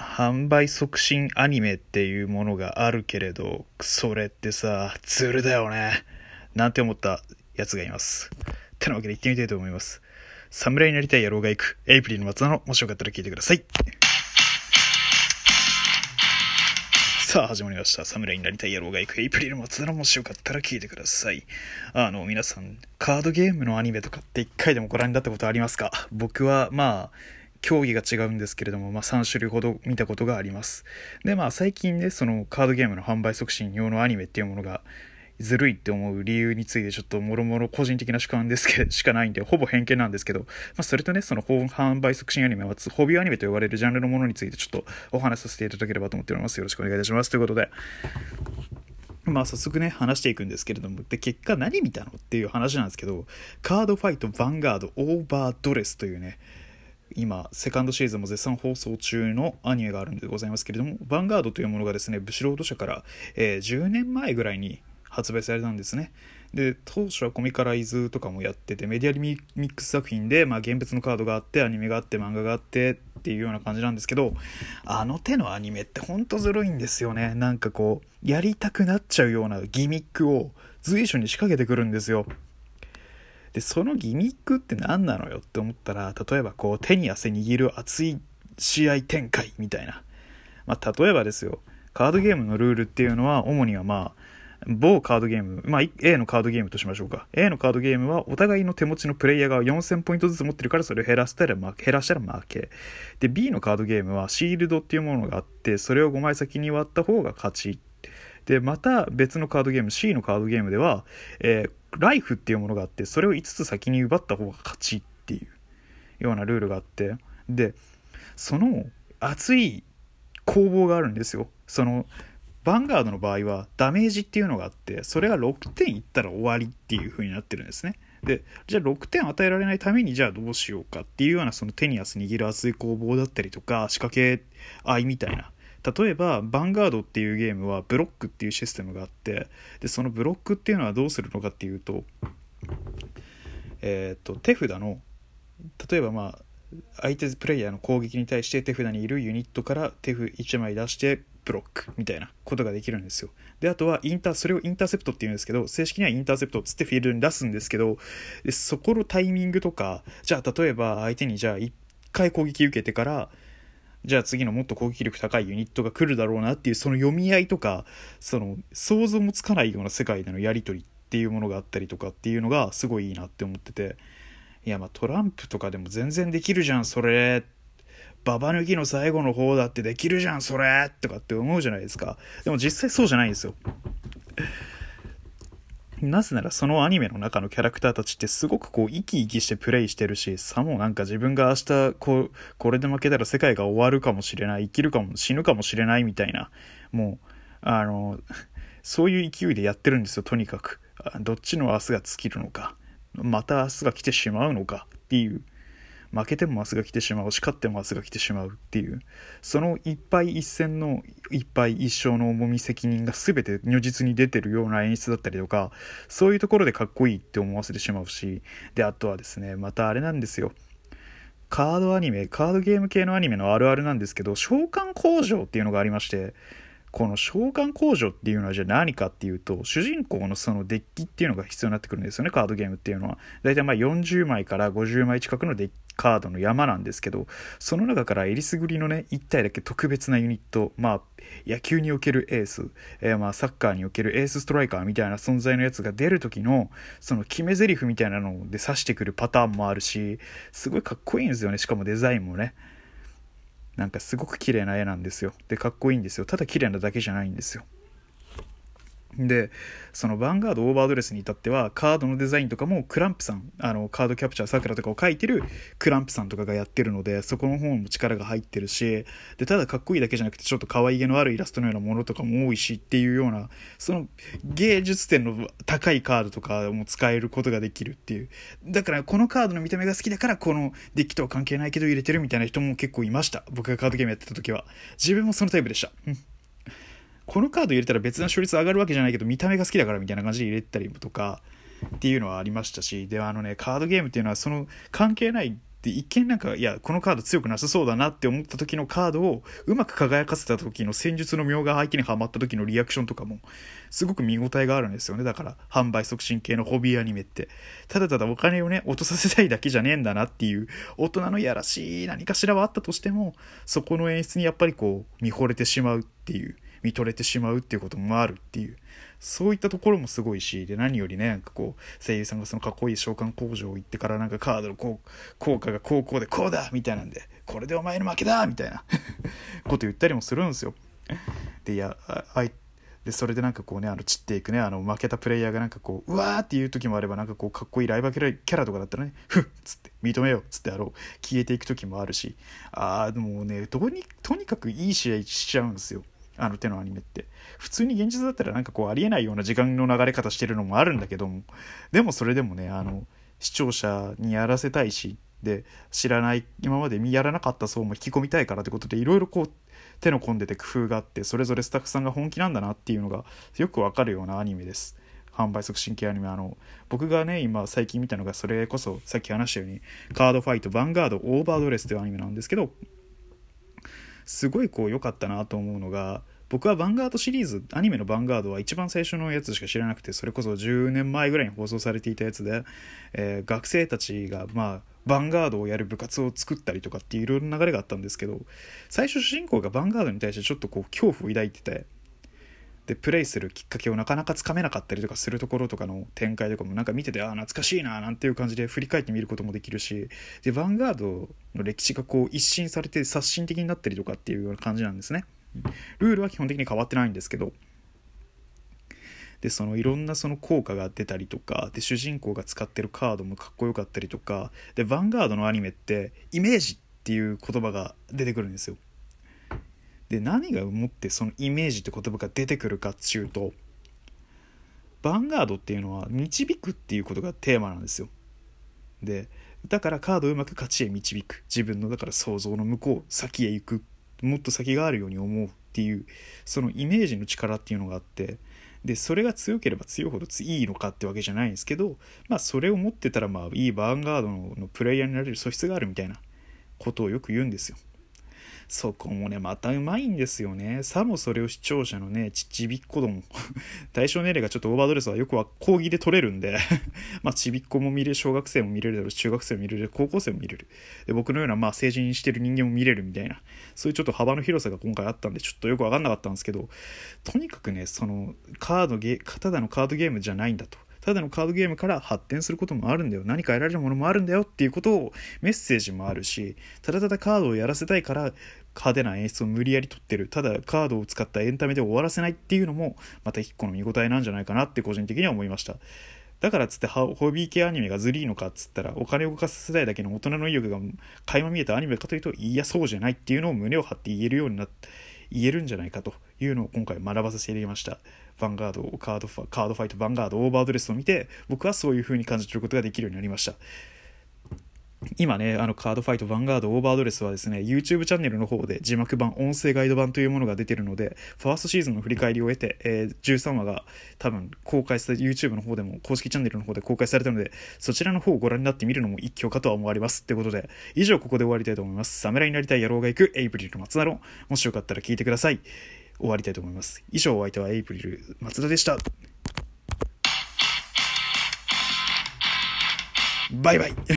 販売促進アニメっていうものがあるけれど、それってさ、ズルだよね。なんて思ったやつがいます。てなわけで行ってみたいと思います。侍になりたい野郎が行く、エイプリルの松田の、もしよかったら聞いてください。さあ始まりました。侍になりたい野郎が行くエイプリルの松田のもしよかったら聞いてください。あの、皆さん、カードゲームのアニメとかって一回でもご覧になったことありますか？僕は、まあ、競技が違うんですけれども、まあ、3種類ほど見たことがあります。で、まあ、最近ね、そのカードゲームの販売促進用のアニメっていうものが、ずるいって思う理由についてちょっともろもろ個人的な主観ですけ、しかないんで、ほぼ偏見なんですけど、まあ、それとね、その販売促進アニメは、ホビーアニメと呼ばれるジャンルのものについてちょっとお話しさせていただければと思っております。よろしくお願いいたします。ということで、まあ早速ね、話していくんですけれども、で、結果何見たのっていう話なんですけど、カードファイトヴァンガードオーバードレスというね、今、セカンドシーズンも絶賛放送中のアニメがあるんでございますけれども、ヴァンガードというものがですね、ブシロード社から、えー10年前ぐらいに発売されたんですね。で、当初はコミカライズとかもやってて、メディアミミックス作品で、まあ、現物のカードがあって、アニメがあって、漫画があってっていうような感じなんですけど、あの手のアニメってほんとずるいんですよね。なんかこう、やりたくなっちゃうようなギミックを随所に仕掛けてくるんですよ。で、そのギミックって何なのよって思ったら、例えばこう、手に汗握る熱い試合展開みたいな。まあ、例えばですよ、カードゲームのルールっていうのは、主にはまあ、某カードゲーム、まあ、A のカードゲームとしましょうか。A のカードゲームは、お互いの手持ちのプレイヤーが4000ポイントずつ持ってるから、それを減らしたら負け、減らしたら負け。で、B のカードゲームは、シールドっていうものがあって、それを5枚先に割った方が勝ち。で、また別のカードゲーム、C のカードゲームでは、えーライフっていうものがあって、それを5つ先に奪った方が勝ちっていうようなルールがあって、で、その熱い攻防があるんですよ。その、ヴァンガードの場合はダメージっていうのがあって、それが6点いったら終わりっていう風になってるんですね。で、じゃあ6点与えられないためにじゃあどうしようかっていうようなその手に汗握る熱い攻防だったりとか仕掛け合いみたいな。例えば、ヴァンガードっていうゲームはブロックっていうシステムがあって、で、そのブロックっていうのはどうするのかっていうと、えっ、と、手札の、例えばまあ、相手プレイヤーの攻撃に対して手札にいるユニットから手札1枚出してブロックみたいなことができるんですよ。で、あとはインター、それをインターセプトって言うんですけど、正式にはインターセプトっつってフィールドに出すんですけど、でそこのタイミングとか、じゃあ例えば相手にじゃあ1回攻撃受けてから、じゃあ次のもっと攻撃力高いユニットが来るだろうなっていうその読み合いとか、その想像もつかないような世界でのやり取りっていうものがあったりとかっていうのがすごいいいなって思ってて、いやまあトランプとかでも全然できるじゃんそれ。ババ抜きの最後の方だってできるじゃんそれ。とかって思うじゃないですか。でも実際そうじゃないんですよ。なぜならそのアニメの中のキャラクターたちってすごくこう生き生きしてプレイしてるしさもなんか自分が明日こうこれで負けたら世界が終わるかもしれない生きるかも死ぬかもしれないみたいなもうあのそういう勢いでやってるんですよとにかく。どっちの明日が尽きるのか。また明日が来てしまうのかっていう負けても明日が来てしまうし勝っても明日が来てしまうっていう。その一敗一戦の一敗一勝の重み責任が全て如実に出てるような演出だったりとかそういうところでかっこいいって思わせてしまうしであとはですねまたあれなんですよ。カードアニメカードゲーム系のアニメのあるあるなんですけど召喚工場っていうのがありましてこの召喚工場っていうのはじゃあ何かっていうと主人公のそのデッキっていうのが必要になってくるんですよねカードゲームっていうのは。大体まあ40枚から50枚近くのデッキカードの山なんですけどその中からえりすぐりのね1体だけ特別なユニットまあ野球におけるエース、えーまあサッカーにおけるエースストライカーみたいな存在のやつが出る時のその決め台詞みたいなので指してくるパターンもあるしすごいかっこいいんですよね。しかもデザインもね。なんかすごく綺麗な絵なんですよ。で、かっこいいんですよ。ただ綺麗なだけじゃないんですよ。で、そのヴァンガードオーバードレスに至っては、カードのデザインとかもクランプさん、あの、カードキャプチャーさくらとかを書いてるクランプさんとかがやってるので、そこの方も力が入ってるし、で、ただかっこいいだけじゃなくて、ちょっと可愛げのあるイラストのようなものとかも多いしっていうような、その芸術点の高いカードとかも使えることができるっていう。だから、このカードの見た目が好きだから、このデッキとは関係ないけど入れてるみたいな人も結構いました。僕がカードゲームやってた時は。自分もそのタイプでした。このカード入れたら別な勝率上がるわけじゃないけど見た目が好きだからみたいな感じで入れたりとかっていうのはありましたし。であのねカードゲームっていうのはその関係ないで一見なんかいやこのカード強くなさそうだなって思った時のカードをうまく輝かせた時の戦術の妙が相手にはまった時のリアクションとかもすごく見応えがあるんですよね。だから販売促進系のホビーアニメってただただお金をね落とさせたいだけじゃねえんだなっていう大人のいやらしい何かしらはあったとしてもそこの演出にやっぱりこう見惚れてしまうっていう。見とれてしまうっていうこともあるっていう。そういったところもすごいしで何よりねなんかこう声優さんがそのかっこいい召喚工場行ってからなんかカードのこう効果が高校でこうだみたいなんでこれでお前の負けだみたいな こと言ったりもするんですよ。でいやあいでそれでなんかこうねあの散っていくねあの負けたプレイヤーがなんかこううわーっていう時もあればなんかこうかっこいいライバルキャラとかだったらねふっつって認めようっつってあろう。消えていく時もあるしああもうねどうにとにかくいい試合しちゃうんですよ。あの手のアニメって。普通に現実だったらなんかこうありえないような時間の流れ方してるのもあるんだけども。でもそれでもねあの視聴者にやらせたいしで知らない今までやらなかった層も引き込みたいからってことでいろいろこう手の込んでて工夫があってそれぞれスタッフさんが本気なんだなっていうのがよくわかるようなアニメです。販売促進系アニメ。あの僕がね今最近見たのがそれこそさっき話したようにカードファイトヴァンガードオーバードレスというアニメなんですけどすごいこう良かったなと思うのが僕はヴァンガードシリーズアニメのヴァンガードは一番最初のやつしか知らなくてそれこそ10年前ぐらいに放送されていたやつで、えー、学生たちがまあヴァンガードをやる部活を作ったりとかっていういろいろな流れがあったんですけど最初主人公がヴァンガードに対してちょっとこう恐怖を抱いててでプレイするきっかけをなかなかつかめなかったりとかするところとかの展開とかもなんか見ててああ懐かしいななんていう感じで振り返ってみることもできるしでヴァンガードの歴史がこう一新されて刷新的になったりとかっていうような感じなんですね。ルールは基本的に変わってないんですけどでそのいろんなその効果が出たりとかで主人公が使ってるカードもかっこよかったりとかでヴァンガードのアニメってイメージっていう言葉が出てくるんですよ。で何が思ってそのイメージって言葉が出てくるかっちゅうとヴァンガードっていうのは導くっていうことがテーマなんですよ。でだからカードをうまく勝ちへ導く。自分のだから想像の向こう先へ行く。もっと先があるように思うっていうそのイメージの力っていうのがあってでそれが強ければ強いほどいいのかってわけじゃないんですけどまあそれを持ってたらまあいいヴァンガードのプレイヤーになれる素質があるみたいなことをよく言うんですよ。そこもね、またうまいんですよね。さもそれを視聴者のね、ちびっこども。対象年齢がちょっとオーバードレスはよくは講義で取れるんで まあ、ちびっこも見れる、小学生も見れるだろうし、中学生も見れる、高校生も見れる。で、僕のような、まあ、成人してる人間も見れるみたいな、そういうちょっと幅の広さが今回あったんで、ちょっとよくわかんなかったんですけど、とにかくね、その、カードゲ、ただのカードゲームじゃないんだと。ただのカードゲームから発展することもあるんだよ。何か得られるものもあるんだよっていうことをメッセージもあるしただただカードをやらせたいから派手な演出を無理やり取ってる。ただカードを使ったエンタメで終わらせないっていうのもまた一個の見応えなんじゃないかなって個人的には思いました。だからっつってホビー系アニメがずりーのかっつったらお金を動かす世代だけの大人の意欲が垣間見えたアニメかというといやそうじゃないっていうのを胸を張って言えるようになって言えるんじゃないかと。いうのを今回学ばせていただきました。ヴァンガード、カードファカードファイト、ヴァンガード、オーバードレスを見て、僕はそういう風に感じ取ることができるようになりました。今ね、あのカードファイト、ヴァンガード、オーバードレスはですね、YouTube チャンネルの方で字幕版、音声ガイド版というものが出てるので、ファーストシーズンの振り返りを得て、えー、13話が多分公開され、YouTube の方でも、公式チャンネルの方で公開されたので、そちらの方をご覧になってみるのも一興かとは思われます。ってことで、以上ここで終わりたいと思います。侍になりたい野郎が行くエイプリルの松田論。もしよかったら聞いてください。終わりたいと思います。以上お相手はエイプリル松田でした。バイバイ